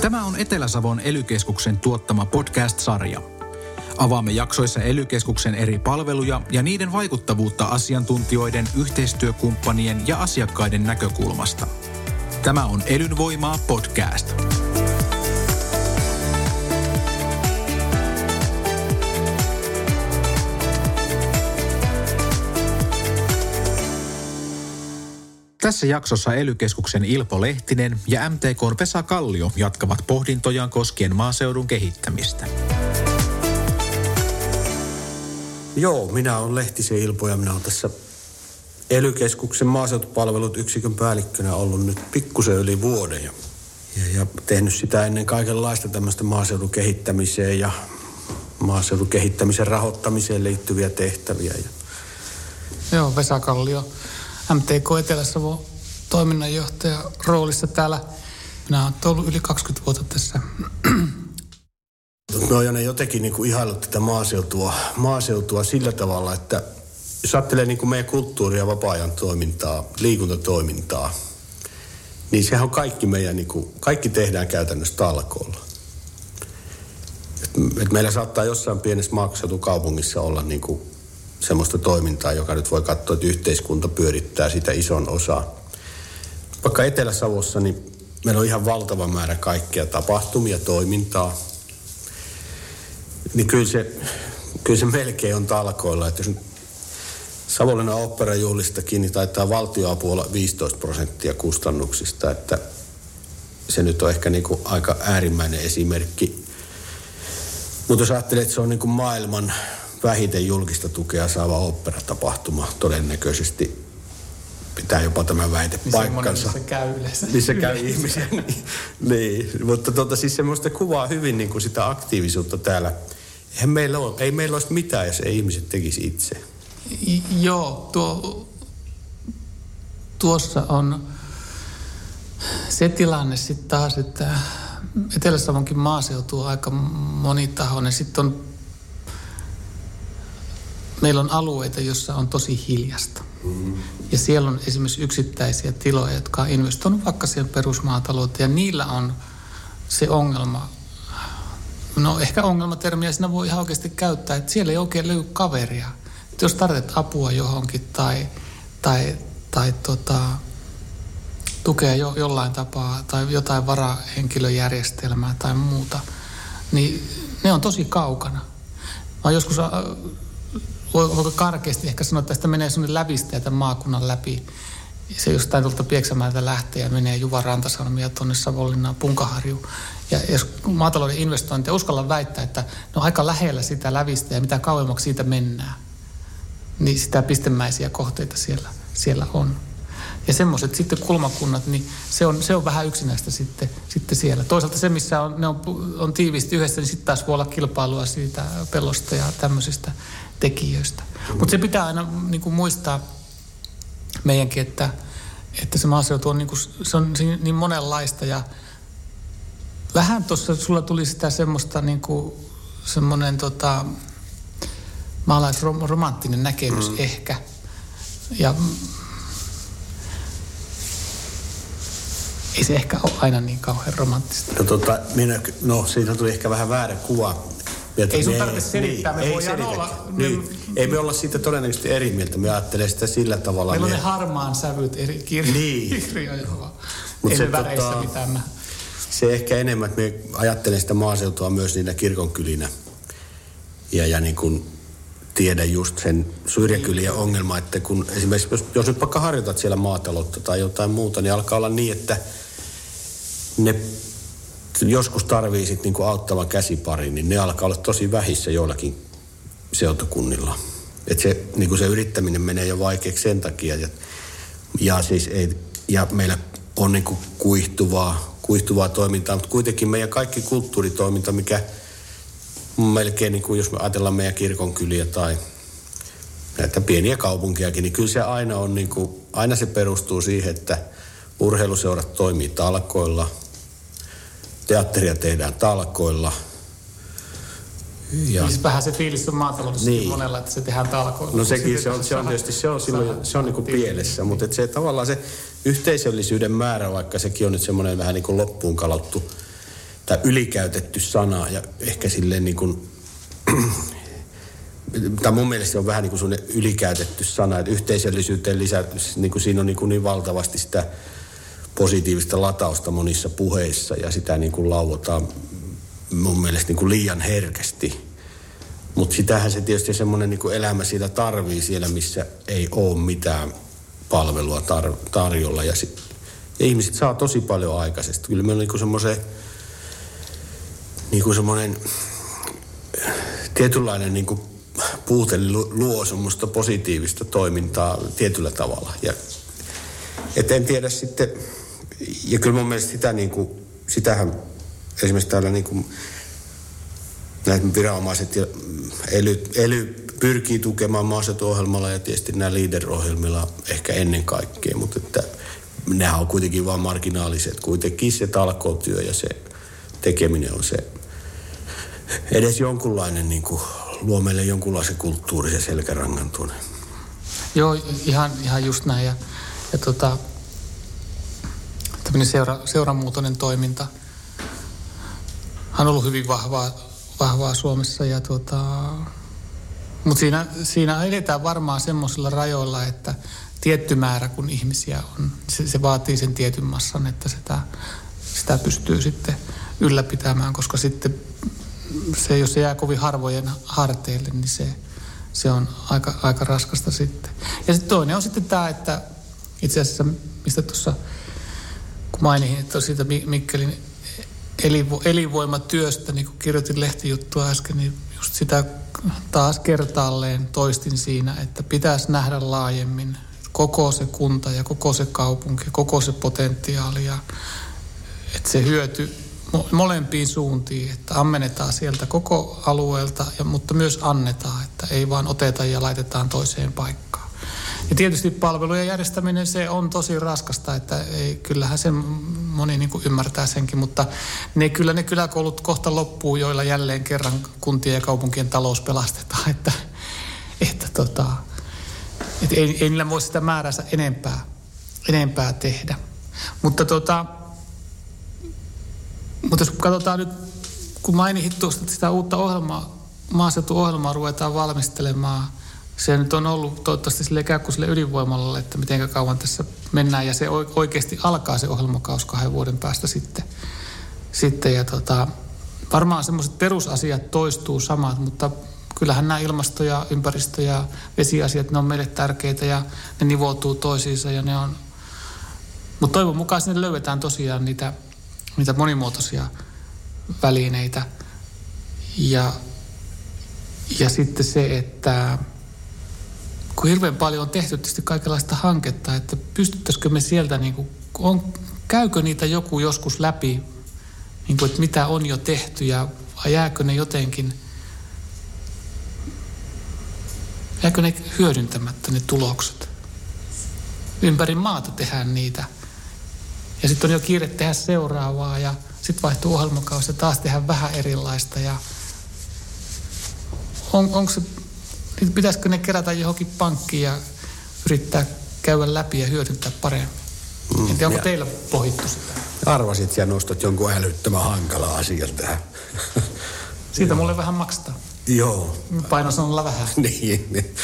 Tämä on Etelä-Savon elykeskuksen tuottama podcast-sarja. Avaamme jaksoissa elykeskuksen eri palveluja ja niiden vaikuttavuutta asiantuntijoiden, yhteistyökumppanien ja asiakkaiden näkökulmasta. Tämä on Elynvoimaa podcast. Tässä jaksossa elykeskuksen Ilpo Lehtinen ja MTKn Vesa Kallio jatkavat pohdintojaan koskien maaseudun kehittämistä. Joo, minä olen Lehtisen Ilpo ja minä olen tässä ely maaseutupalvelut yksikön päällikkönä ollut nyt pikkusen yli vuoden ja, ja, ja tehnyt sitä ennen kaikenlaista tämmöistä maaseudun kehittämiseen ja maaseudun kehittämisen rahoittamiseen liittyviä tehtäviä. Ja Joo, Vesa Kallio, MTK Etelä-Savo toiminnanjohtaja roolissa täällä. Minä olen ollut yli 20 vuotta tässä. Me on jotenkin niin kuin ihailut tätä maaseutua, maaseutua sillä tavalla, että jos ajattelee niin kuin meidän kulttuuria, vapaa-ajan toimintaa, liikuntatoimintaa, niin sehän on kaikki meidän, niin kuin, kaikki tehdään käytännössä talkolla. Et, et meillä saattaa jossain pienessä maaseutukaupungissa olla niin kuin semmoista toimintaa, joka nyt voi katsoa, että yhteiskunta pyörittää sitä ison osaa. Vaikka Etelä-Savossa, niin meillä on ihan valtava määrä kaikkea tapahtumia, toimintaa. Niin kyllä se, kyllä se melkein on talkoilla. Että jos Savonlinnan oopperajuhlistakin, niin taitaa valtioapu olla 15 prosenttia kustannuksista, että se nyt on ehkä niin kuin aika äärimmäinen esimerkki. Mutta jos ajattelee, että se on niin kuin maailman vähiten julkista tukea saava oopperatapahtuma, todennäköisesti pitää jopa tämä väite Niin paikkansa. missä käy yleensä. Missä käy ihmisiä. niin, mutta tuota, siis semmoista kuvaa hyvin niin kuin sitä aktiivisuutta täällä. Eihän meillä ole, ei meillä olisi mitään, jos ei ihmiset tekisi itse. I- Joo, tuo, tuossa on se tilanne sitten taas, että Etelä-Savonkin maaseutu on aika monitahoinen. Sitten on, meillä on alueita, joissa on tosi hiljasta. Ja siellä on esimerkiksi yksittäisiä tiloja, jotka on investoinut vaikka siihen perusmaatalouteen. Ja niillä on se ongelma, no ehkä ongelmatermiä siinä voi ihan oikeasti käyttää, että siellä ei oikein löydy kaveria. Että jos tarvitset apua johonkin tai, tai, tai tota, tukea jo, jollain tapaa tai jotain varahenkilöjärjestelmää tai muuta, niin ne on tosi kaukana. Mä joskus, äh, voiko karkeasti ehkä sanoa, että tästä menee sellainen lävistä tämän maakunnan läpi. Se jostain tuolta Pieksämäeltä lähtee ja menee Juvan rantasalmia tuonne Savonlinnaan, Punkaharju. Ja jos maatalouden investointeja uskalla väittää, että ne on aika lähellä sitä lävistä ja mitä kauemmaksi siitä mennään, niin sitä pistemäisiä kohteita siellä, siellä on. Ja semmoiset sitten kulmakunnat, niin se on, se on vähän yksinäistä sitten, sitten siellä. Toisaalta se, missä on, ne on, on tiiviisti yhdessä, niin sitten taas voi olla kilpailua siitä pelosta ja tämmöisistä tekijöistä. Mutta se pitää aina niin kuin muistaa meidänkin, että, että se maaseutu on, niin kuin, se on niin monenlaista ja vähän tuossa sulla tuli sitä semmoista niin kuin, semmoinen tota, maalaisromanttinen näkemys mm. ehkä. Ja ei se ehkä ole aina niin kauhean romanttista. No, tota, minä, no siitä tuli ehkä vähän väärä kuva. Että Ei sun me- tarvitse selittää, me ei voidaan selitä. olla- Niin. Ei me olla siitä todennäköisesti eri mieltä. Me ajattelee sitä sillä tavalla. Meillä on ne me- harmaan sävyt eri kirjoja. Niin. kirjoja Mut ei se ne väreissä tota- mitään mä. Se ehkä enemmän, että me ajattelen sitä maaseutua myös niinä kirkonkylinä. Ja, ja niin kuin tiedän just sen syrjäkylien ongelma, että kun esimerkiksi jos, jos nyt vaikka harjoitat siellä maataloutta tai jotain muuta, niin alkaa olla niin, että ne joskus tarvii sit niinku auttavan käsiparin, niin ne alkaa olla tosi vähissä joillakin seutukunnilla. Että se, niinku se yrittäminen menee jo vaikeaksi sen takia. Ja, ja, siis ei, ja meillä on niinku kuihtuvaa, kuihtuvaa toimintaa, mutta kuitenkin meidän kaikki kulttuuritoiminta, mikä melkein niin kuin jos me ajatellaan meidän kirkonkyliä tai näitä pieniä kaupunkiakin, niin kyllä se aina on niin kuin, aina se perustuu siihen, että urheiluseurat toimii talkoilla, teatteria tehdään talkoilla – ja. Siis vähän se fiilis on maataloudessa niin. monella, että se tehdään talkoilla. No sekin, se on, se on tietysti, se on, silloin, se on niin kuin pielessä, mutta että se tavallaan se yhteisöllisyyden määrä, vaikka sekin on nyt semmoinen vähän niin kuin loppuun kalattu tai ylikäytetty sana ja ehkä silleen niin kuin, tai mun mielestä se on vähän niin kuin ylikäytetty sana, että yhteisöllisyyteen lisää, niin kuin siinä on niin, kuin niin valtavasti sitä positiivista latausta monissa puheissa ja sitä niin kuin lauotaan mun mielestä niin kuin liian herkästi. Mutta sitähän se tietysti semmoinen niin elämä siitä tarvii siellä, missä ei ole mitään palvelua tar- tarjolla. Ja, sit, ja ihmiset saa tosi paljon aikaisesti. Kyllä meillä on niin semmoisen niin semmoinen tietynlainen niin kuin puute luo semmoista positiivista toimintaa tietyllä tavalla. Ja, et en tiedä sitten, ja kyllä mun mielestä sitä niin kuin, sitähän esimerkiksi täällä niin kuin näitä viranomaiset ja ely, ely pyrkii tukemaan maaseutuohjelmalla ja tietysti nämä leader-ohjelmilla ehkä ennen kaikkea, mutta että nehän on kuitenkin vain marginaaliset. Kuitenkin se talkootyö ja se tekeminen on se edes jonkunlainen niin kuin, luo meille jonkunlaisen kulttuurisen selkärangan tuonne. Joo, ihan, ihan just näin. Ja, ja tota, tämmöinen seura, seuramuutoinen toiminta – on ollut hyvin vahvaa, vahvaa Suomessa. Ja tuota, mutta siinä, siinä edetään varmaan semmoisilla rajoilla, että tietty määrä kun ihmisiä on, se, se vaatii sen tietyn massan, että sitä, sitä pystyy sitten ylläpitämään, koska sitten se, jos se jää kovin harvojen harteille, niin se, se on aika, aika raskasta sitten. Ja sitten toinen on sitten tämä, että itse asiassa, mistä tuossa kun mainihin, että on siitä Mikkelin elinvo, elinvoimatyöstä, niin kuin kirjoitin lehtijuttua äsken, niin just sitä taas kertaalleen toistin siinä, että pitäisi nähdä laajemmin koko se kunta ja koko se kaupunki, koko se potentiaali ja että se hyöty molempiin suuntiin, että ammennetaan sieltä koko alueelta, mutta myös annetaan, että ei vaan oteta ja laitetaan toiseen paikkaan. Ja tietysti palvelujen järjestäminen se on tosi raskasta, että ei, kyllähän se moni niin kuin ymmärtää senkin, mutta ne, kyllä ne kyläkoulut kohta loppuu, joilla jälleen kerran kuntien ja kaupunkien talous pelastetaan, että, että, tota, että ei, ei niillä voi sitä määränsä enempää, enempää tehdä. Mutta, tota, mutta jos katsotaan nyt, kun mainitsit tuosta että sitä uutta ohjelmaa, maaseutuohjelmaa ruvetaan valmistelemaan – se nyt on ollut toivottavasti sille ikään ydinvoimalle, että miten kauan tässä mennään. Ja se oikeasti alkaa se ohjelmakaus kahden vuoden päästä sitten. sitten ja tota, varmaan semmoiset perusasiat toistuu samat, mutta kyllähän nämä ilmasto- ja ympäristö- ja vesiasiat, ne on meille tärkeitä ja ne nivoutuu toisiinsa ja ne on... Mutta toivon mukaan sinne löydetään tosiaan niitä, niitä monimuotoisia välineitä. Ja, ja sitten se, että kun hirveän paljon on tehty tietysti kaikenlaista hanketta, että pystyttäisikö me sieltä, niin kuin, on, käykö niitä joku joskus läpi, niin kuin, että mitä on jo tehty ja jääkö ne jotenkin, jääkö ne hyödyntämättä ne tulokset. Ympäri maata tehdään niitä. Ja sitten on jo kiire tehdä seuraavaa ja sitten vaihtuu ohjelmakausi ja taas tehdään vähän erilaista. Ja on, onko se pitäisikö ne kerätä johonkin pankkiin ja yrittää käydä läpi ja hyödyntää paremmin? Mm, en tiedä, onko ja teillä pohittu sitä? Arvasit ja nostat jonkun älyttömän hankala asian tähän. Siitä mulle vähän maksaa. Joo. Painosanolla vähän. niin, niin.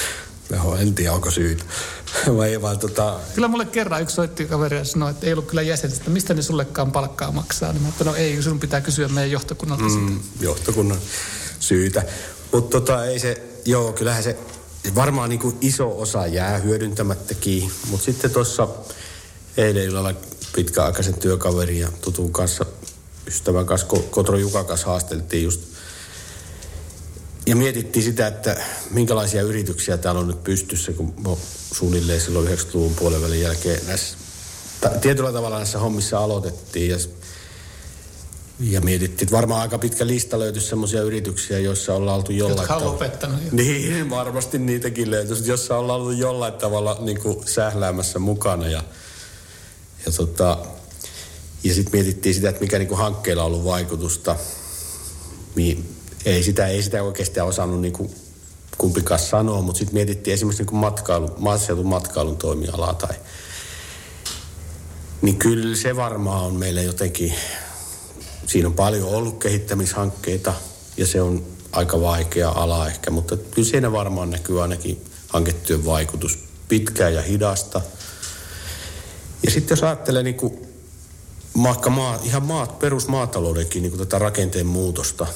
No, en tiedä, onko syytä. Vai vaan tota... Kyllä mulle kerran yksi soitti kaveri ja sanoi, että ei ollut kyllä jäsenistä. Mistä ne sullekaan palkkaa maksaa? Niin mä että no ei, sinun pitää kysyä meidän johtokunnalta mm, sitä. Johtokunnan syytä. Mutta tota, ei se, joo, kyllähän se varmaan niin kuin iso osa jää hyödyntämättäkin. Mutta sitten tuossa eilen illalla pitkäaikaisen työkaverin ja tutun kanssa, ystävän kanssa, Kotro Jukan kanssa haasteltiin just ja mietittiin sitä, että minkälaisia yrityksiä täällä on nyt pystyssä, kun suunnilleen silloin 90-luvun puolen jälkeen näissä, tietyllä tavalla näissä hommissa aloitettiin. Ja Ja mietittiin, että varmaan aika pitkä lista löytyisi sellaisia yrityksiä, joissa ollaan oltu jollain Jotka on lopettanut jo. Niin, varmasti niitäkin löytyisi, jossa ollaan ollut jollain tavalla niin kuin sähläämässä mukana. Ja, ja, tota, ja sitten mietittiin sitä, että mikä niin kuin hankkeella on ollut vaikutusta. Niin ei sitä, ei sitä oikeastaan osannut niin kuin kumpikaan sanoa, mutta sitten mietittiin esimerkiksi niin matkailu, maaseudun matkailun toimialaa tai niin kyllä se varmaan on meille jotenkin, siinä on paljon ollut kehittämishankkeita ja se on aika vaikea ala ehkä, mutta kyllä siinä varmaan näkyy ainakin hanketyön vaikutus pitkää ja hidasta. Ja sitten jos ajattelee niin kuin maa, ihan maat, perusmaataloudenkin niin kuin tätä rakenteen muutosta,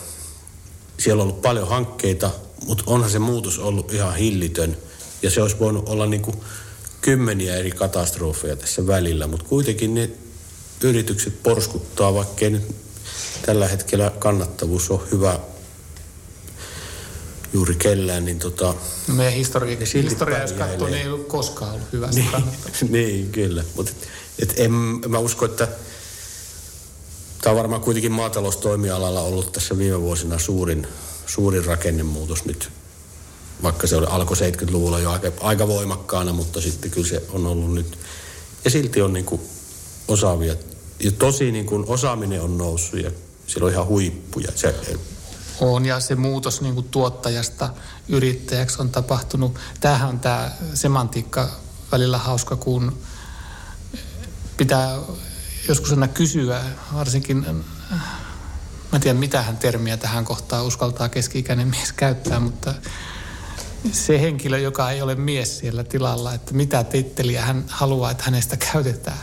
siellä on ollut paljon hankkeita, mutta onhan se muutos ollut ihan hillitön. Ja se olisi voinut olla niin kuin kymmeniä eri katastrofeja tässä välillä, mutta kuitenkin ne yritykset porskuttaa, vaikkei nyt tällä hetkellä kannattavuus on hyvä juuri kellään, niin tota... No meidän historia, historia jos katsoo, niin ei ollut koskaan ollut hyvä niin, niin, kyllä. Mutta et, et en, mä usko, että tämä on varmaan kuitenkin maataloustoimialalla ollut tässä viime vuosina suurin, suurin rakennemuutos nyt. Vaikka se oli, alkoi 70-luvulla jo aika, aika voimakkaana, mutta sitten kyllä se on ollut nyt. Ja silti on niin kuin osaavia. Ja tosi niin kuin osaaminen on noussut ja siellä on ihan huippuja. Se, on ja se muutos niin kuin tuottajasta yrittäjäksi on tapahtunut. Tämähän on tämä semantiikka välillä hauska, kun pitää joskus aina kysyä, varsinkin, mä en tiedä mitähän termiä tähän kohtaan uskaltaa keski-ikäinen mies käyttää, mutta se henkilö, joka ei ole mies siellä tilalla, että mitä titteliä hän haluaa, että hänestä käytetään.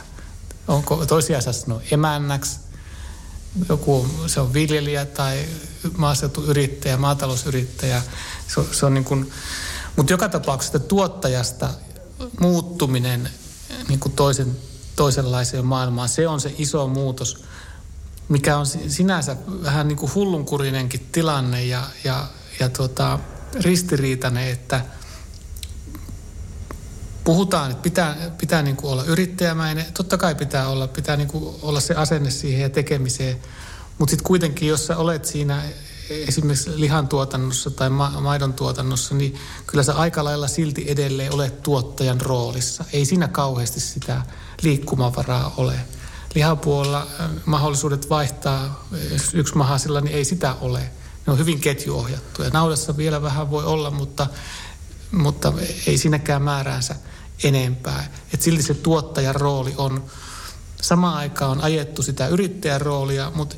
Onko toisiaan sanoo emännäksi, joku se on viljelijä tai maaseutuyrittäjä, maatalousyrittäjä. Se, se on niin kuin, mutta joka tapauksessa tuottajasta muuttuminen niin kuin toisen, toisenlaiseen maailmaan, se on se iso muutos, mikä on sinänsä vähän niin kuin hullunkurinenkin tilanne ja, ja, ja tuota, ristiriitainen, että puhutaan, että pitää, pitää niin kuin olla yrittäjämäinen. Totta kai pitää olla, pitää niin kuin olla se asenne siihen ja tekemiseen. Mutta sitten kuitenkin, jos sä olet siinä esimerkiksi lihantuotannossa tai ma- maidon tuotannossa, niin kyllä sä aika lailla silti edelleen olet tuottajan roolissa. Ei siinä kauheasti sitä liikkumavaraa ole. Lihapuolella mahdollisuudet vaihtaa yksi mahasilla, niin ei sitä ole. Ne on hyvin ketjuohjattuja. Naudassa vielä vähän voi olla, mutta, mutta ei siinäkään määräänsä enempää. Et silti se tuottajan rooli on, samaan aikaan on ajettu sitä yrittäjän roolia, mutta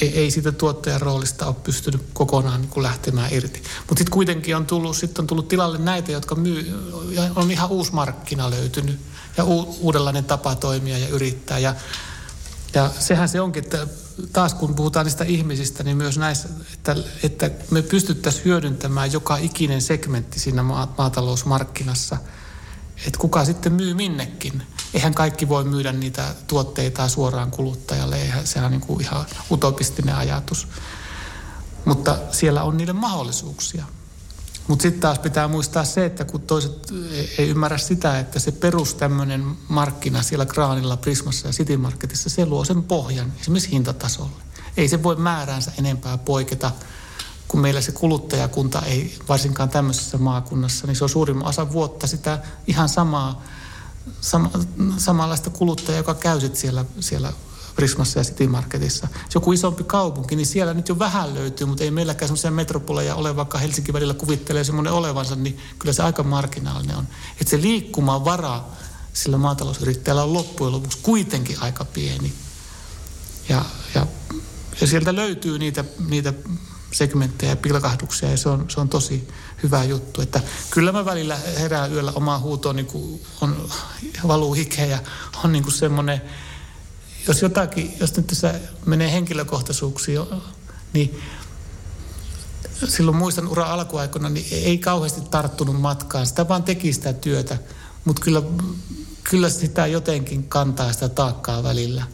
ei, ei siitä tuottajan roolista ole pystynyt kokonaan niin kuin lähtemään irti. Mutta sitten kuitenkin on tullut, sit on tullut tilalle näitä, jotka myy, on ihan uusi markkina löytynyt ja u, uudenlainen tapa toimia ja yrittää. Ja, ja sehän se onkin, että taas kun puhutaan niistä ihmisistä, niin myös näissä, että, että me pystyttäisiin hyödyntämään joka ikinen segmentti siinä maatalousmarkkinassa. Että kuka sitten myy minnekin. Eihän kaikki voi myydä niitä tuotteita suoraan kuluttajalle. Eihän, sehän on niin kuin ihan utopistinen ajatus. Mutta siellä on niiden mahdollisuuksia. Mutta sitten taas pitää muistaa se, että kun toiset ei ymmärrä sitä, että se perus tämmöinen markkina siellä Graanilla, Prismassa ja City Marketissa, se luo sen pohjan esimerkiksi hintatasolle. Ei se voi määräänsä enempää poiketa, kun meillä se kuluttajakunta ei, varsinkaan tämmöisessä maakunnassa, niin se on suurimman osa vuotta sitä ihan samaa, sama, samanlaista kuluttajaa, joka käy siellä, siellä Prismassa ja City Marketissa. Joku isompi kaupunki, niin siellä nyt jo vähän löytyy, mutta ei meilläkään semmoisia metropoleja ole, vaikka Helsinki välillä kuvittelee semmoinen olevansa, niin kyllä se aika marginaalinen on. Että se liikkumavara sillä maatalousyrittäjällä on loppujen lopuksi kuitenkin aika pieni. Ja, ja, ja sieltä löytyy niitä, niitä segmenttejä ja pilkahduksia ja se on, se on tosi hyvä juttu. Että kyllä mä välillä herään yöllä omaa huutoon, niin kuin on, valuu hikeä ja on niin kuin semmoinen jos jotakin, jos nyt tässä menee henkilökohtaisuuksiin, niin silloin muistan ura alkuaikoina, niin ei kauheasti tarttunut matkaan. Sitä vaan teki sitä työtä, mutta kyllä, kyllä sitä jotenkin kantaa sitä taakkaa välillä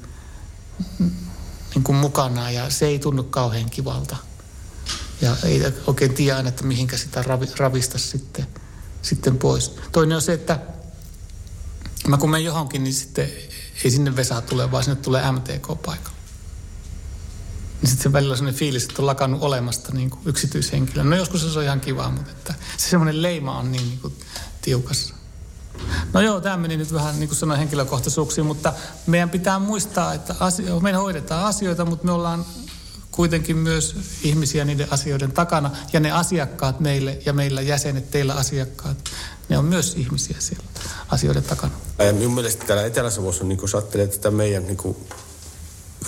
niin kuin mukana ja se ei tunnu kauhean kivalta. Ja ei oikein tiedä aina, että mihinkä sitä ravista sitten, sitten pois. Toinen on se, että mä kun menen johonkin, niin sitten ei sinne Vesa tule, vaan sinne tulee MTK paikalle. niin sitten se välillä on sellainen fiilis, että on lakannut olemasta niin kuin yksityishenkilö. No joskus se on ihan kiva, mutta että se semmoinen leima on niin, niin kuin tiukassa. No joo, tämä meni nyt vähän niin kuin sanoin henkilökohtaisuuksiin, mutta meidän pitää muistaa, että asio- me hoidetaan asioita, mutta me ollaan kuitenkin myös ihmisiä niiden asioiden takana. Ja ne asiakkaat meille ja meillä jäsenet, teillä asiakkaat, ne on myös ihmisiä siellä asioiden takana. Ja minun mielestä täällä Etelä-Savossa, niin kun ajattelee tätä meidän niin kuin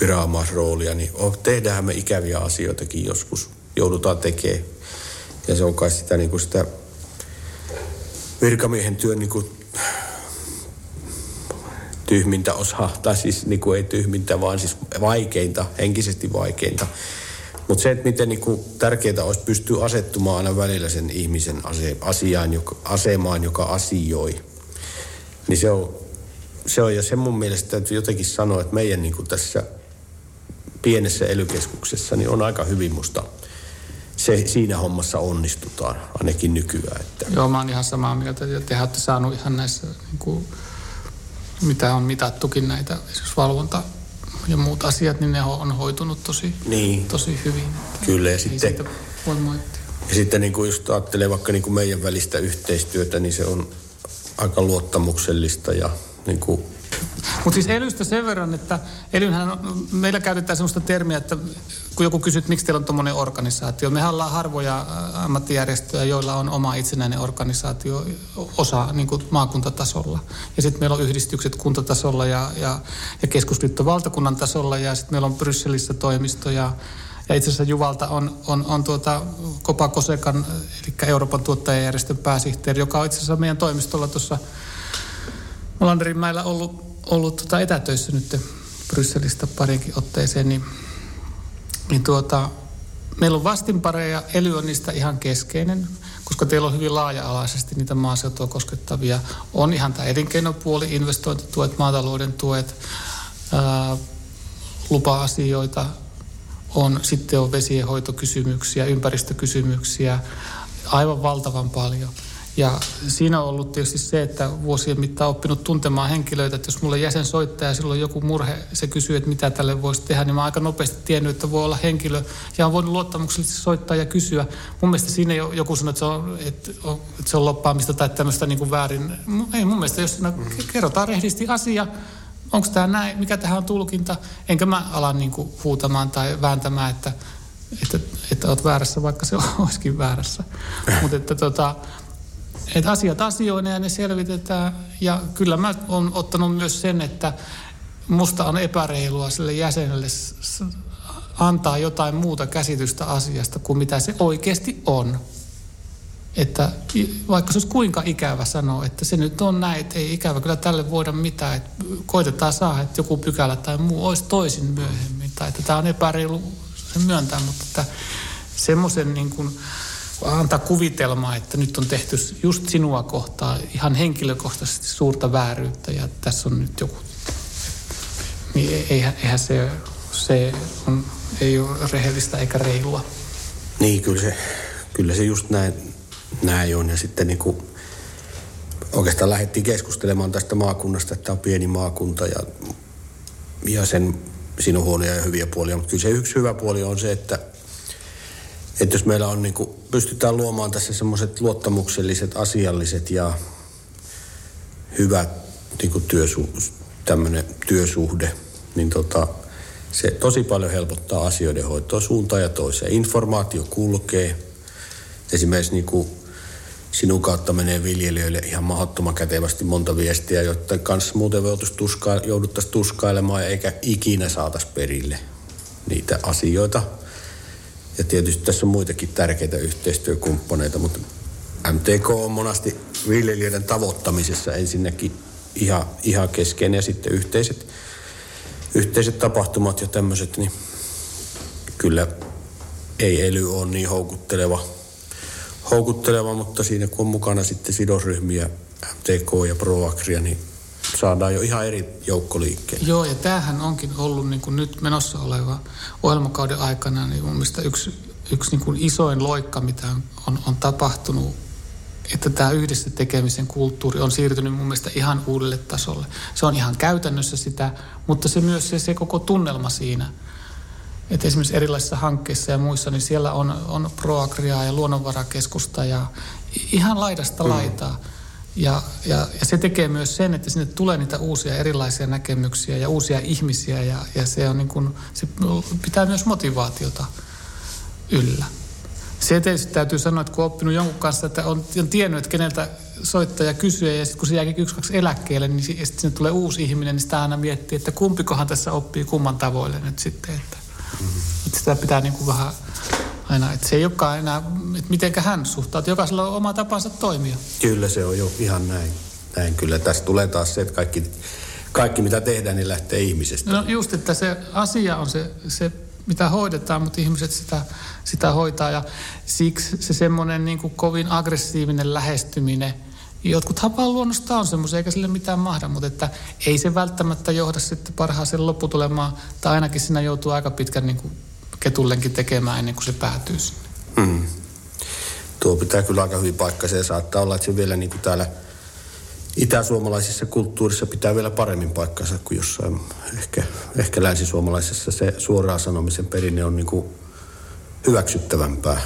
viranomaisroolia, niin oh, tehdään me ikäviä asioitakin joskus. Joudutaan tekemään. Ja se on kai sitä, niin kuin sitä virkamiehen työn niin kuin tyhmintä osaa, tai siis niin kuin ei tyhmintä, vaan siis vaikeinta, henkisesti vaikeinta. Mutta se, että miten niin kuin tärkeää olisi pystyä asettumaan aina välillä sen ihmisen ase- asiaan, joka, asemaan, joka asioi, niin se on, se on ja se mun mielestä täytyy jotenkin sanoa, että meidän niin kuin tässä pienessä elykeskuksessa niin on aika hyvin musta se, siinä hommassa onnistutaan, ainakin nykyään. Että. Joo, mä oon ihan samaa mieltä. Ja te olette saanut ihan näissä, niin kuin, mitä on mitattukin näitä, esimerkiksi valvonta ja muut asiat, niin ne on hoitunut tosi, Niin. tosi hyvin. Kyllä, ja sitten, voi moittia. ja sitten niin kuin just ajattelee vaikka niin kuin meidän välistä yhteistyötä, niin se on aika luottamuksellista ja niin kuin, Mutta siis elystä sen verran, että elynhän meillä käytetään sellaista termiä, että kun joku kysyy, että miksi teillä on tuommoinen organisaatio. Mehän ollaan harvoja ä, ammattijärjestöjä, joilla on oma itsenäinen organisaatio, osa niin kuin maakuntatasolla. Ja sitten meillä on yhdistykset kuntatasolla ja, ja, ja keskusliitto valtakunnan tasolla ja sitten meillä on Brysselissä toimisto ja, itse asiassa Juvalta on, on, on tuota Kopa Kosekan, eli Euroopan tuottajajärjestön pääsihteeri, joka on itse asiassa meidän toimistolla tuossa Olanderinmäellä ollut, ollut tota etätöissä nyt Brysselistä parinkin otteeseen, niin, niin tuota, meillä on vastinpareja, ely on niistä ihan keskeinen, koska teillä on hyvin laaja-alaisesti niitä maaseutua koskettavia. On ihan tämä elinkeinopuoli, investointituet, maatalouden tuet, ää, lupa-asioita, on, sitten on vesienhoitokysymyksiä, ympäristökysymyksiä, aivan valtavan paljon. Ja siinä on ollut tietysti se, että vuosien mittaan oppinut tuntemaan henkilöitä, että jos mulle jäsen soittaa ja silloin joku murhe, se kysyy, että mitä tälle voisi tehdä, niin mä oon aika nopeasti tiennyt, että voi olla henkilö ja on voinut luottamuksellisesti soittaa ja kysyä. Mun mielestä siinä jo- joku sanoi, että se on, että, on- että se on loppaamista tai tämmöistä niin kuin väärin. Ei mun mielestä, jos siinä kerrotaan rehdisti asia, onko tämä näin, mikä tähän on tulkinta, enkä mä ala niin kuin huutamaan tai vääntämään, että, että, että olet väärässä, vaikka se olisikin väärässä. Mutta että tota, että asiat asioina ja ne selvitetään. Ja kyllä mä oon ottanut myös sen, että musta on epäreilua sille jäsenelle antaa jotain muuta käsitystä asiasta kuin mitä se oikeasti on. Että vaikka se olisi kuinka ikävä sanoa, että se nyt on näin, että ei ikävä kyllä tälle voida mitään, että koitetaan saada, että joku pykälä tai muu olisi toisin myöhemmin, tai että tämä on epäreilu, se myöntää, mutta että semmoisen niin kuin antaa kuvitelmaa, että nyt on tehty just sinua kohtaan ihan henkilökohtaisesti suurta vääryyttä ja tässä on nyt joku, niin eihän, eihän se, se on, ei ole rehellistä eikä reilua. Niin, kyllä se, kyllä se just näin, näin on. Ja sitten niin kuin, oikeastaan lähdettiin keskustelemaan tästä maakunnasta, että tämä on pieni maakunta ja, ja sen, siinä on huonoja ja hyviä puolia. Mutta kyllä se yksi hyvä puoli on se, että, että jos meillä on niin kuin, pystytään luomaan tässä semmoiset luottamukselliset, asialliset ja hyvät niin kuin työsu, tämmöinen työsuhde, niin tota, se tosi paljon helpottaa asioiden hoitoa suuntaan ja toiseen. Informaatio kulkee. Esimerkiksi niin kuin sinun kautta menee viljelijöille ihan mahdottoman kätevästi monta viestiä, jotta kanssa muuten jouduttaisiin tuska, jouduttaisi tuskailemaan eikä ikinä saataisi perille niitä asioita. Ja tietysti tässä on muitakin tärkeitä yhteistyökumppaneita, mutta MTK on monasti viljelijöiden tavoittamisessa ensinnäkin ihan, ihan keskeinen ja sitten yhteiset, yhteiset tapahtumat ja tämmöiset, niin kyllä ei ely ole niin houkutteleva, houkutteleva, mutta siinä kun on mukana sitten sidosryhmiä, MTK ja ProAgria, niin saadaan jo ihan eri joukko liikkeelle. Joo, ja tämähän onkin ollut niin kuin nyt menossa oleva ohjelmakauden aikana niin mun mielestä yksi, yksi niin kuin isoin loikka, mitä on, on, tapahtunut, että tämä yhdessä tekemisen kulttuuri on siirtynyt mun mielestä ihan uudelle tasolle. Se on ihan käytännössä sitä, mutta se myös se, se koko tunnelma siinä, että esimerkiksi erilaisissa hankkeissa ja muissa, niin siellä on, on Proagriaa ja luonnonvarakeskusta ja ihan laidasta mm. Ja, ja, ja se tekee myös sen, että sinne tulee niitä uusia erilaisia näkemyksiä ja uusia ihmisiä ja, ja se, on niin kuin, se pitää myös motivaatiota yllä. Se tietysti täytyy sanoa, että kun on oppinut jonkun kanssa, että on, on tiennyt, että keneltä soittaja kysyy ja sitten kun se jääkin yksi, kaksi eläkkeelle, niin sitten sinne tulee uusi ihminen, niin sitä aina miettii, että kumpikohan tässä oppii kumman tavoille nyt sitten. Että, että sitä pitää niin kuin vähän aina, että se ei olekaan enää, että mitenkä hän suhtautuu. Jokaisella on oma tapansa toimia. Kyllä se on jo ihan näin. näin kyllä. Tässä tulee taas se, että kaikki, kaikki mitä tehdään, niin lähtee ihmisestä. No just, että se asia on se, se mitä hoidetaan, mutta ihmiset sitä, sitä hoitaa. Ja siksi se semmoinen niin kuin kovin aggressiivinen lähestyminen, jotkut hapaan luonnosta on semmoisia, eikä sille mitään mahda, mutta että ei se välttämättä johda sitten parhaaseen lopputulemaan, tai ainakin siinä joutuu aika pitkän niin kuin ketullenkin tekemään ennen kuin se päätyy sinne. Mm. Tuo pitää kyllä aika hyvin paikka. Se saattaa olla, että se vielä niin kuin täällä itäsuomalaisessa kulttuurissa pitää vielä paremmin paikkansa kuin jossain ehkä, ehkä länsisuomalaisessa se suoraan sanomisen perinne on niin kuin hyväksyttävämpää.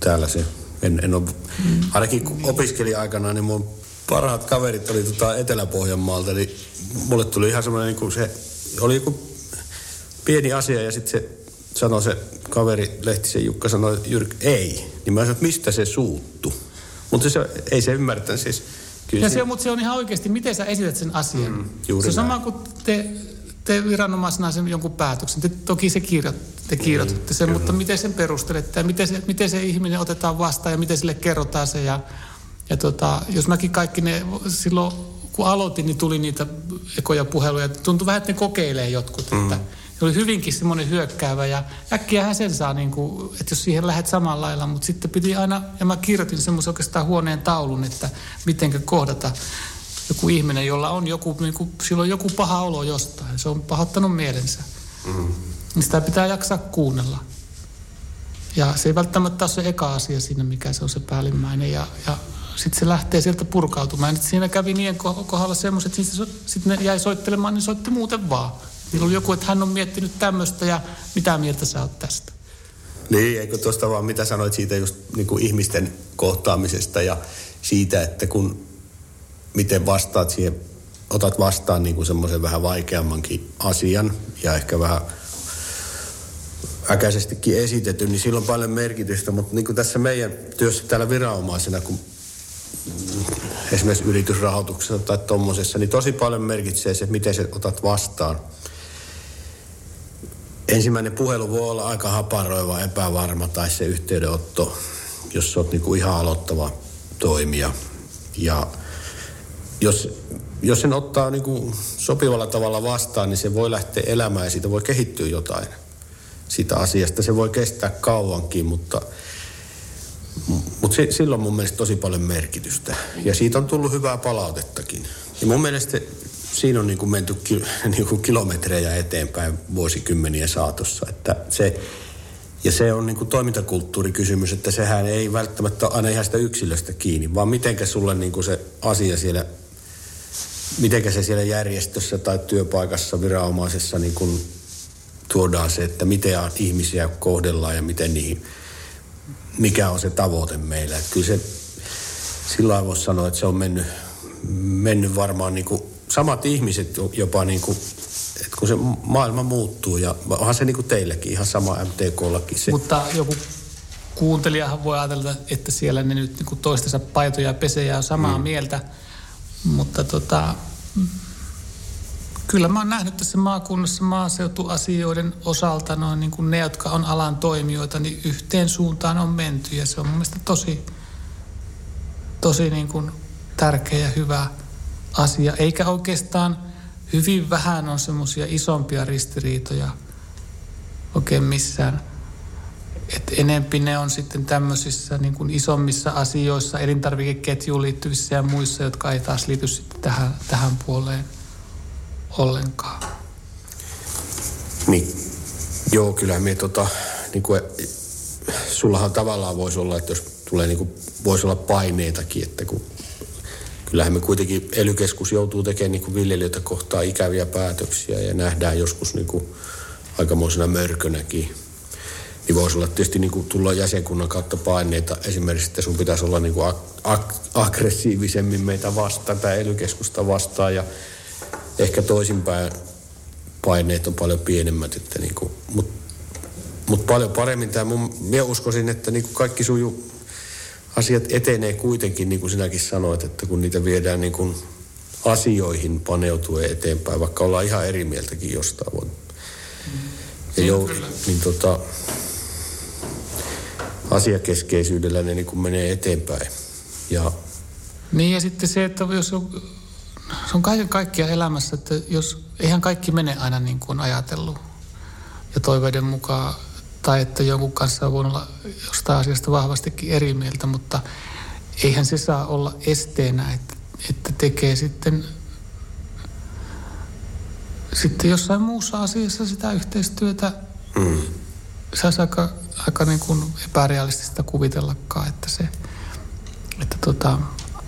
Täällä se, en, en ole, mm. ainakin kun opiskelin aikana, niin mun parhaat kaverit oli tota Etelä-Pohjanmaalta, niin mulle tuli ihan semmoinen niin kuin se, oli joku pieni asia ja sitten se sanoi se kaveri, Lehtisen Jukka sanoi, Jyrk, ei. Niin mä sanoin, että mistä se suuttu. Mutta se, ei se ymmärtänyt siis. Kyllä ja se, se, mutta se on ihan oikeasti, miten sä esität sen asian. Mm, juuri se on sama kuin te, te viranomaisena sen jonkun päätöksen. Te, toki se kirjoit, te kirjoitatte mm, sen, kyllä. mutta miten sen perustelette ja miten se, miten se ihminen otetaan vastaan ja miten sille kerrotaan se. Ja, ja tota, jos mäkin kaikki ne silloin, kun aloitin, niin tuli niitä ekoja puheluja. Tuntui vähän, että ne kokeilee jotkut. Mm. Että, oli hyvinkin semmoinen hyökkäävä ja äkkiä sen saa, niin kuin, että jos siihen lähdet samalla lailla, mutta sitten piti aina, ja mä kirjoitin semmoisen oikeastaan huoneen taulun, että mitenkä kohdata joku ihminen, jolla on joku, niin kuin, silloin joku paha olo jostain. Se on pahoittanut mielensä. Mm. Niin sitä pitää jaksaa kuunnella. Ja se ei välttämättä ole se eka asia siinä, mikä se on se päällimmäinen. Ja, ja sitten se lähtee sieltä purkautumaan. Ja siinä kävi niiden kohdalla semmoiset, että sitten ne jäi soittelemaan, niin soitti muuten vaan. Niillä oli joku, että hän on miettinyt tämmöistä ja mitä mieltä sä oot tästä? Niin, eikö tuosta vaan mitä sanoit siitä just niin kuin ihmisten kohtaamisesta ja siitä, että kun miten vastaat siihen, otat vastaan niin kuin semmoisen vähän vaikeammankin asian ja ehkä vähän äkäisestikin esitetty, niin sillä on paljon merkitystä, mutta niin kuin tässä meidän työssä täällä viranomaisena, kun esimerkiksi yritysrahoituksessa tai tuommoisessa, niin tosi paljon merkitsee se, miten se otat vastaan – ensimmäinen puhelu voi olla aika haparoiva, epävarma tai se yhteydenotto, jos olet niin kuin ihan aloittava toimija. Ja jos, jos sen ottaa niin kuin sopivalla tavalla vastaan, niin se voi lähteä elämään ja siitä voi kehittyä jotain siitä asiasta. Se voi kestää kauankin, mutta, mutta se, silloin mun mielestä tosi paljon merkitystä. Ja siitä on tullut hyvää palautettakin. Ja mun mielestä siinä on niin kuin menty ki, niin kuin kilometrejä eteenpäin vuosikymmenien saatossa. Että se, ja se on niin kuin toimintakulttuurikysymys, että sehän ei välttämättä aina ihan sitä yksilöstä kiinni, vaan mitenkä sulle niin kuin se asia siellä, mitenkä se siellä järjestössä tai työpaikassa, viranomaisessa niin kuin tuodaan se, että miten ihmisiä kohdellaan ja miten niihin, mikä on se tavoite meillä. Että kyllä se, sillä voisi sanoa, että se on mennyt, mennyt varmaan niin kuin samat ihmiset jopa niin kuin, että kun se maailma muuttuu ja onhan se niin kuin teillekin ihan sama MTK-laki se. Mutta joku kuuntelijahan voi ajatella, että siellä ne nyt niin toistensa paitoja ja pesejä on samaa mm. mieltä. Mutta tota, kyllä mä oon nähnyt tässä maakunnassa maaseutuasioiden osalta noin niin kuin ne, jotka on alan toimijoita, niin yhteen suuntaan on menty. Ja se on mun mielestä tosi, tosi niin kuin tärkeä ja hyvä asia, eikä oikeastaan hyvin vähän on semmoisia isompia ristiriitoja oikein missään. Et enempi ne on sitten tämmöisissä niin kuin isommissa asioissa, elintarvikeketjuun liittyvissä ja muissa, jotka ei taas liity sitten tähän, tähän puoleen ollenkaan. Niin, joo, kyllä me tota, niin kuin, sullahan tavallaan voisi olla, että jos tulee niin kuin, voisi olla paineitakin, että kun kyllähän me kuitenkin ely joutuu tekemään niin kuin viljelijöitä kohtaa ikäviä päätöksiä ja nähdään joskus niin kuin aikamoisena mörkönäkin. Niin voisi olla tietysti niin kuin tulla jäsenkunnan kautta paineita. Esimerkiksi, että sun pitäisi olla niin kuin ag- ag- aggressiivisemmin meitä vastaan tai elykeskusta vastaan. Ja ehkä toisinpäin paineet on paljon pienemmät. Että niin kuin, mutta mut paljon paremmin tämä mun, minä uskoisin, että niin kuin kaikki suju asiat etenee kuitenkin, niin kuin sinäkin sanoit, että kun niitä viedään niin kuin asioihin paneutuen eteenpäin, vaikka ollaan ihan eri mieltäkin jostain. Mm. Ja jou, niin tota, asiakeskeisyydellä ne niin kuin menee eteenpäin. Ja, niin ja sitten se, että jos on, se on kaiken kaikkia elämässä, että jos eihän kaikki mene aina niin kuin ajatellut ja toiveiden mukaan, tai että jonkun kanssa on voinut olla jostain asiasta vahvastikin eri mieltä, mutta eihän se saa olla esteenä, että, että tekee sitten sitten jossain muussa asiassa sitä yhteistyötä, mm. se olisi aika, aika niin kuin epärealistista kuvitellakaan, että se, että tota,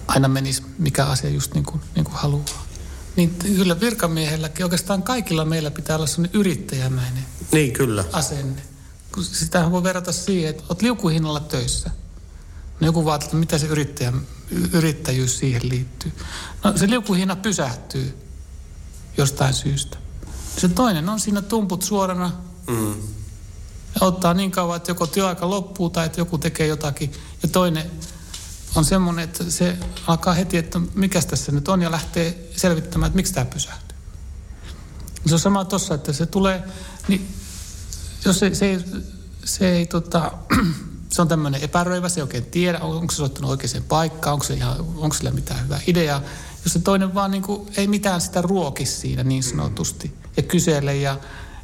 aina menisi mikä asia just niin kuin, niin kuin haluaa. Niin kyllä virkamiehelläkin, oikeastaan kaikilla meillä pitää olla sellainen yrittäjämäinen niin, kyllä. asenne. Sitähän voi verrata siihen, että olet liukuhinnalla töissä. No joku vaatii, että mitä se yrittäjä, yrittäjyys siihen liittyy. No se liukuhinna pysähtyy jostain syystä. Se toinen on siinä tumput suorana mm. ja ottaa niin kauan, että joko työaika loppuu tai että joku tekee jotakin. Ja toinen on semmoinen, että se alkaa heti, että mikä tässä nyt on ja lähtee selvittämään, että miksi tämä pysähtyy. Se on sama tuossa, että se tulee, niin jos se, se se ei tota, se on tämmöinen epäröivä, se ei oikein tiedä, onko se soittanut oikeaan paikkaan, onko, se ihan, onko sillä mitään hyvää ideaa. Jos se toinen vaan niin kuin, ei mitään sitä ruoki siinä niin sanotusti ja kysele ja,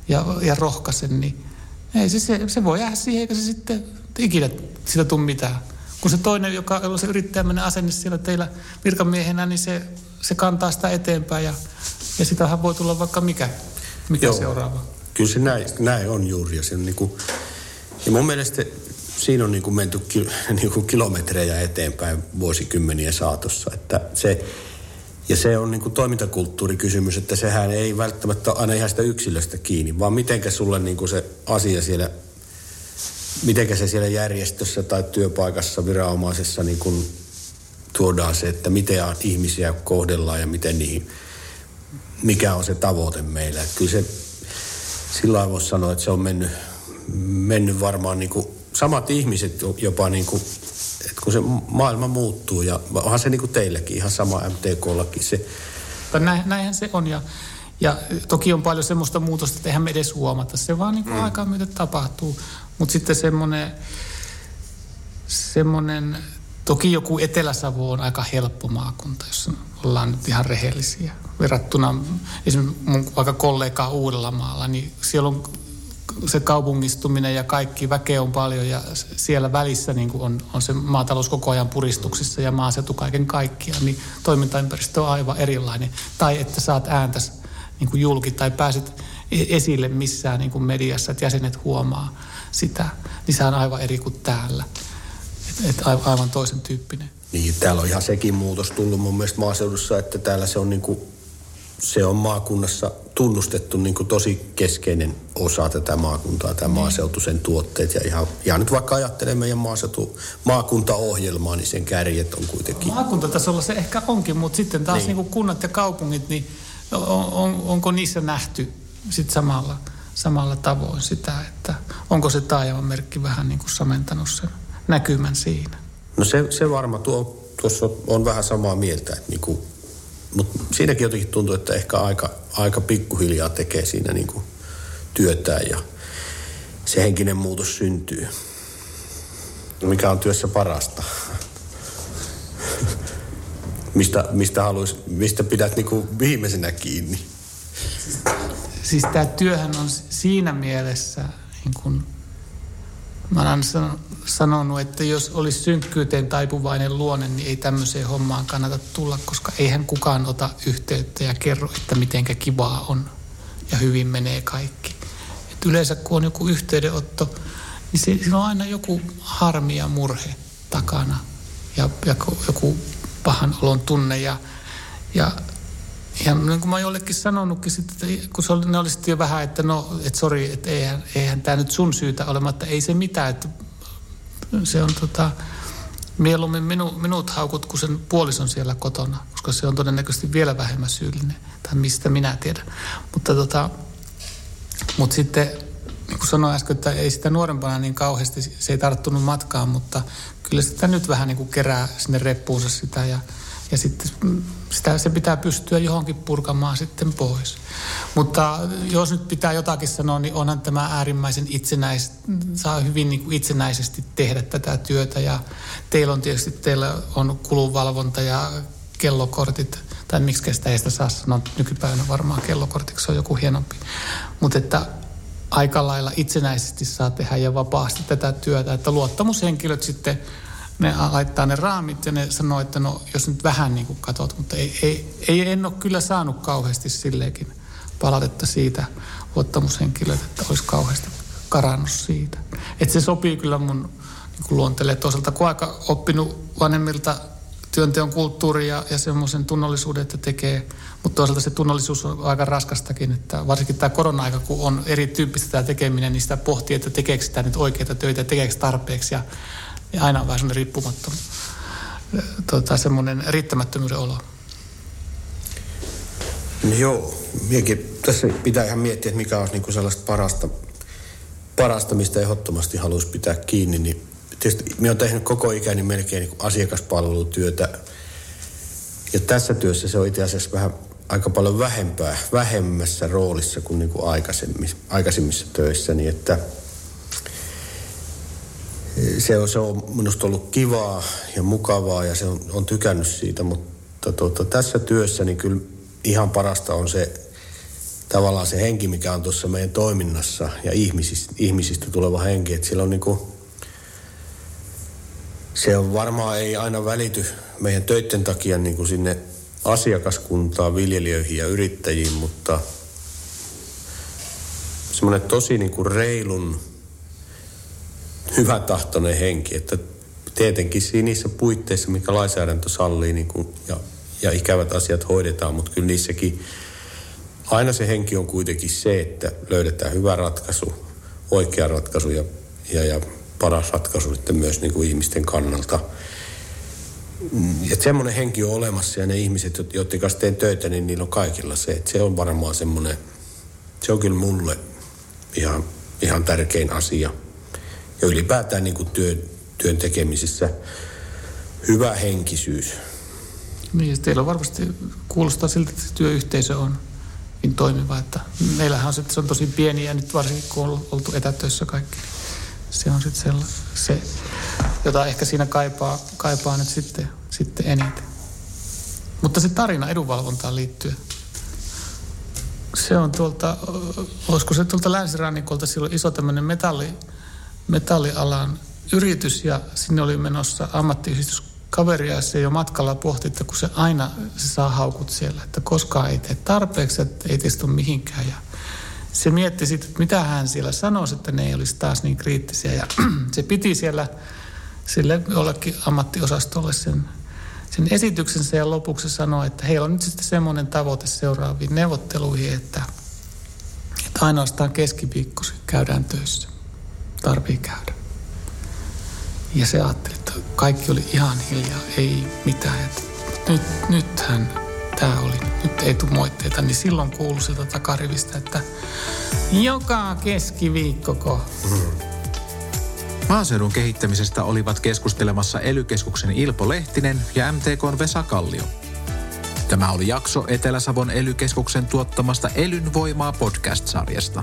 ja, ja rohkaise, niin ei se, se, se voi jäädä siihen, eikä se sitten ikinä sitä tule mitään. Kun se toinen, joka on se yrittäjämäinen asenne siellä teillä virkamiehenä, niin se, se kantaa sitä eteenpäin ja, ja sitähän voi tulla vaikka mikä, mikä Joo. seuraava. Kyllä se näin, näin on juuri. Ja, se on niin kuin, ja mun mielestä siinä on niin kuin menty ki, niin kuin kilometrejä eteenpäin vuosikymmeniä saatossa. Että se, ja se on niin kuin toimintakulttuurikysymys, että sehän ei välttämättä aina ihan sitä yksilöstä kiinni, vaan mitenkä sulle niin kuin se asia siellä, mitenkä se siellä järjestössä tai työpaikassa, viranomaisessa niin kuin tuodaan se, että miten ihmisiä kohdellaan ja miten niihin, mikä on se tavoite meillä. Että kyllä se, sillä voisi sanoa, että se on mennyt, mennyt varmaan niin kuin samat ihmiset jopa niin kuin, että kun se maailma muuttuu ja onhan se niin kuin teillekin ihan sama MTK-lakin se. Näin, näinhän se on ja, ja toki on paljon semmoista muutosta, että eihän me edes huomata. Se vaan niin kuin mm. aikaa myöten tapahtuu. Mutta sitten semmoinen, semmoinen, toki joku Etelä-Savo on aika helppo maakunta, jos ollaan nyt ihan rehellisiä. Verrattuna esimerkiksi mun vaikka kollegaa Uudellamaalla, niin siellä on se kaupungistuminen ja kaikki, väkeä on paljon ja siellä välissä niin on, on se maatalous koko ajan puristuksissa ja maaseutu kaiken kaikkiaan, niin toimintaympäristö on aivan erilainen. Tai että saat ääntäs niin julki tai pääset e-, esille missään niin mediassa, että jäsenet huomaa sitä, niin se on aivan eri kuin täällä. Et, et aivan toisen tyyppinen. Niin, täällä on ihan sekin muutos tullut mun mielestä maaseudussa, että täällä se on niin kuin se on maakunnassa tunnustettu niin kuin tosi keskeinen osa tätä maakuntaa, tämä niin. maaseutu, sen tuotteet. Ja ihan, ihan nyt vaikka ajattelee meidän maaseutu, maakuntaohjelmaa, niin sen kärjet on kuitenkin. Maakuntatasolla se ehkä onkin, mutta sitten taas niin. Niin kuin kunnat ja kaupungit, niin on, on, onko niissä nähty sit samalla, samalla tavoin sitä, että onko se taajaman merkki vähän niin kuin samentanut sen näkymän siinä? No se, se varma tuo, tuossa on vähän samaa mieltä, että niin kuin mutta siinäkin jotenkin tuntuu, että ehkä aika, aika pikkuhiljaa tekee siinä niin kuin työtään ja se henkinen muutos syntyy. Mikä on työssä parasta? mistä, mistä, haluais, mistä pidät niin kuin viimeisenä kiinni? Siis tämä työhän on siinä mielessä niin kuin Mä olen sanonut, että jos olisi synkkyyteen taipuvainen luonne, niin ei tämmöiseen hommaan kannata tulla, koska eihän kukaan ota yhteyttä ja kerro, että mitenkä kivaa on ja hyvin menee kaikki. Et yleensä kun on joku yhteydenotto, niin siinä on aina joku harmi ja murhe takana ja, ja joku pahan olon tunne ja, ja ja niin kuin mä jollekin sanonutkin sitten, että kun se oli, ne oli sitten jo vähän, että no, että sori, että eihän, eihän tämä nyt sun syytä ole, mutta ei se mitään, että se on tota, mieluummin minu, minut haukut kuin sen puolison siellä kotona, koska se on todennäköisesti vielä vähemmän syyllinen, tai mistä minä tiedän. Mutta tota, mutta sitten, niin kuin sanoin äsken, että ei sitä nuorempana niin kauheasti, se ei tarttunut matkaan, mutta kyllä sitä nyt vähän niin kuin kerää sinne reppuunsa sitä ja, ja sitten sitä, se pitää pystyä johonkin purkamaan sitten pois. Mutta jos nyt pitää jotakin sanoa, niin onhan tämä äärimmäisen itsenäis, saa hyvin niin kuin itsenäisesti tehdä tätä työtä ja teillä on tietysti, teillä on kulunvalvonta ja kellokortit, tai miksi sitä ei sitä saa sanoa nykypäivänä varmaan kellokortiksi, se on joku hienompi. Mutta että aika lailla itsenäisesti saa tehdä ja vapaasti tätä työtä, että luottamushenkilöt sitten ne laittaa ne raamit ja ne sanoo, että no jos nyt vähän niin kuin katot, mutta ei, ei, ei, en ole kyllä saanut kauheasti silleenkin palautetta siitä luottamushenkilöitä, että olisi kauheasti karannut siitä. Että se sopii kyllä mun niin luonteelle toisaalta, kun aika oppinut vanhemmilta työnteon kulttuuri ja, ja semmoisen tunnollisuuden, että tekee. Mutta toisaalta se tunnollisuus on aika raskastakin, että varsinkin tämä korona-aika, kun on erityyppistä tämä tekeminen, niin sitä pohtii, että tekeekö sitä nyt oikeita töitä, tekeekö tarpeeksi. Ja, ja aina on vähän semmoinen riippumaton, tota, semmoinen riittämättömyyden olo. No joo, minäkin tässä pitää ihan miettiä, että mikä olisi niinku sellaista parasta, parasta, mistä ehdottomasti haluaisi pitää kiinni, niin tietysti minä olen tehnyt koko ikäni melkein niin asiakaspalvelutyötä. Ja tässä työssä se on itse asiassa vähän aika paljon vähempää, vähemmässä roolissa kuin, niin kuin aikaisemmissa, aikaisemmissa töissä. Niin että se on, se on minusta ollut kivaa ja mukavaa ja se on, on tykännyt siitä, mutta tuota, tässä työssä niin kyllä ihan parasta on se tavallaan se henki, mikä on tuossa meidän toiminnassa ja ihmisistä, ihmisistä tuleva henki. Että on niin kuin, se on varmaan ei aina välity meidän töiden takia niin kuin sinne asiakaskuntaan, viljelijöihin ja yrittäjiin, mutta semmoinen tosi niin kuin reilun, hyvä tahtoinen henki, että tietenkin niissä puitteissa, mikä lainsäädäntö sallii niin kuin, ja, ja ikävät asiat hoidetaan, mutta kyllä niissäkin aina se henki on kuitenkin se, että löydetään hyvä ratkaisu, oikea ratkaisu ja, ja, ja paras ratkaisu sitten myös niin kuin ihmisten kannalta. Että semmoinen henki on olemassa ja ne ihmiset, joiden kanssa teen töitä, niin niillä on kaikilla se. Että se on varmaan semmoinen, se on kyllä mulle ihan, ihan tärkein asia. Ja ylipäätään niin kuin työn, työn tekemisessä hyvä henkisyys. Niin, teillä on varmasti kuulostaa siltä, että työyhteisö on niin toimiva. Että meillähän on, se, se on tosi pieni ja nyt varsinkin kun on oltu etätöissä kaikki, niin se on sitten se, jota ehkä siinä kaipaa, kaipaa nyt sitten, sitten eniten. Mutta se tarina edunvalvontaan liittyen, se on tuolta, olisiko se tuolta länsirannikolta silloin iso tämmöinen metalli, metallialan yritys ja sinne oli menossa ammattiyhdistyskaveria ja se jo matkalla pohti, että kun se aina se saa haukut siellä, että koskaan ei tee tarpeeksi, että ei teistä mihinkään ja se mietti sitten, että mitä hän siellä sanoisi, että ne ei olisi taas niin kriittisiä. Ja se piti siellä sille jollekin ammattiosastolle sen, sen esityksensä ja lopuksi sanoi, että heillä on nyt sitten semmoinen tavoite seuraaviin neuvotteluihin, että, että ainoastaan keskiviikkosi käydään töissä. Tarvii käydä. Ja se ajatteli, että kaikki oli ihan hiljaa, ei mitään. Että nyt, nythän tämä oli, nyt ei tule moitteita, niin silloin kuului sieltä takarivistä, että joka keskiviikkoko. Mm. Maaseudun kehittämisestä olivat keskustelemassa elykeskuksen Ilpo Lehtinen ja MTKn Vesa Kallio. Tämä oli jakso Etelä-Savon elykeskuksen tuottamasta Elyn voimaa podcast-sarjasta.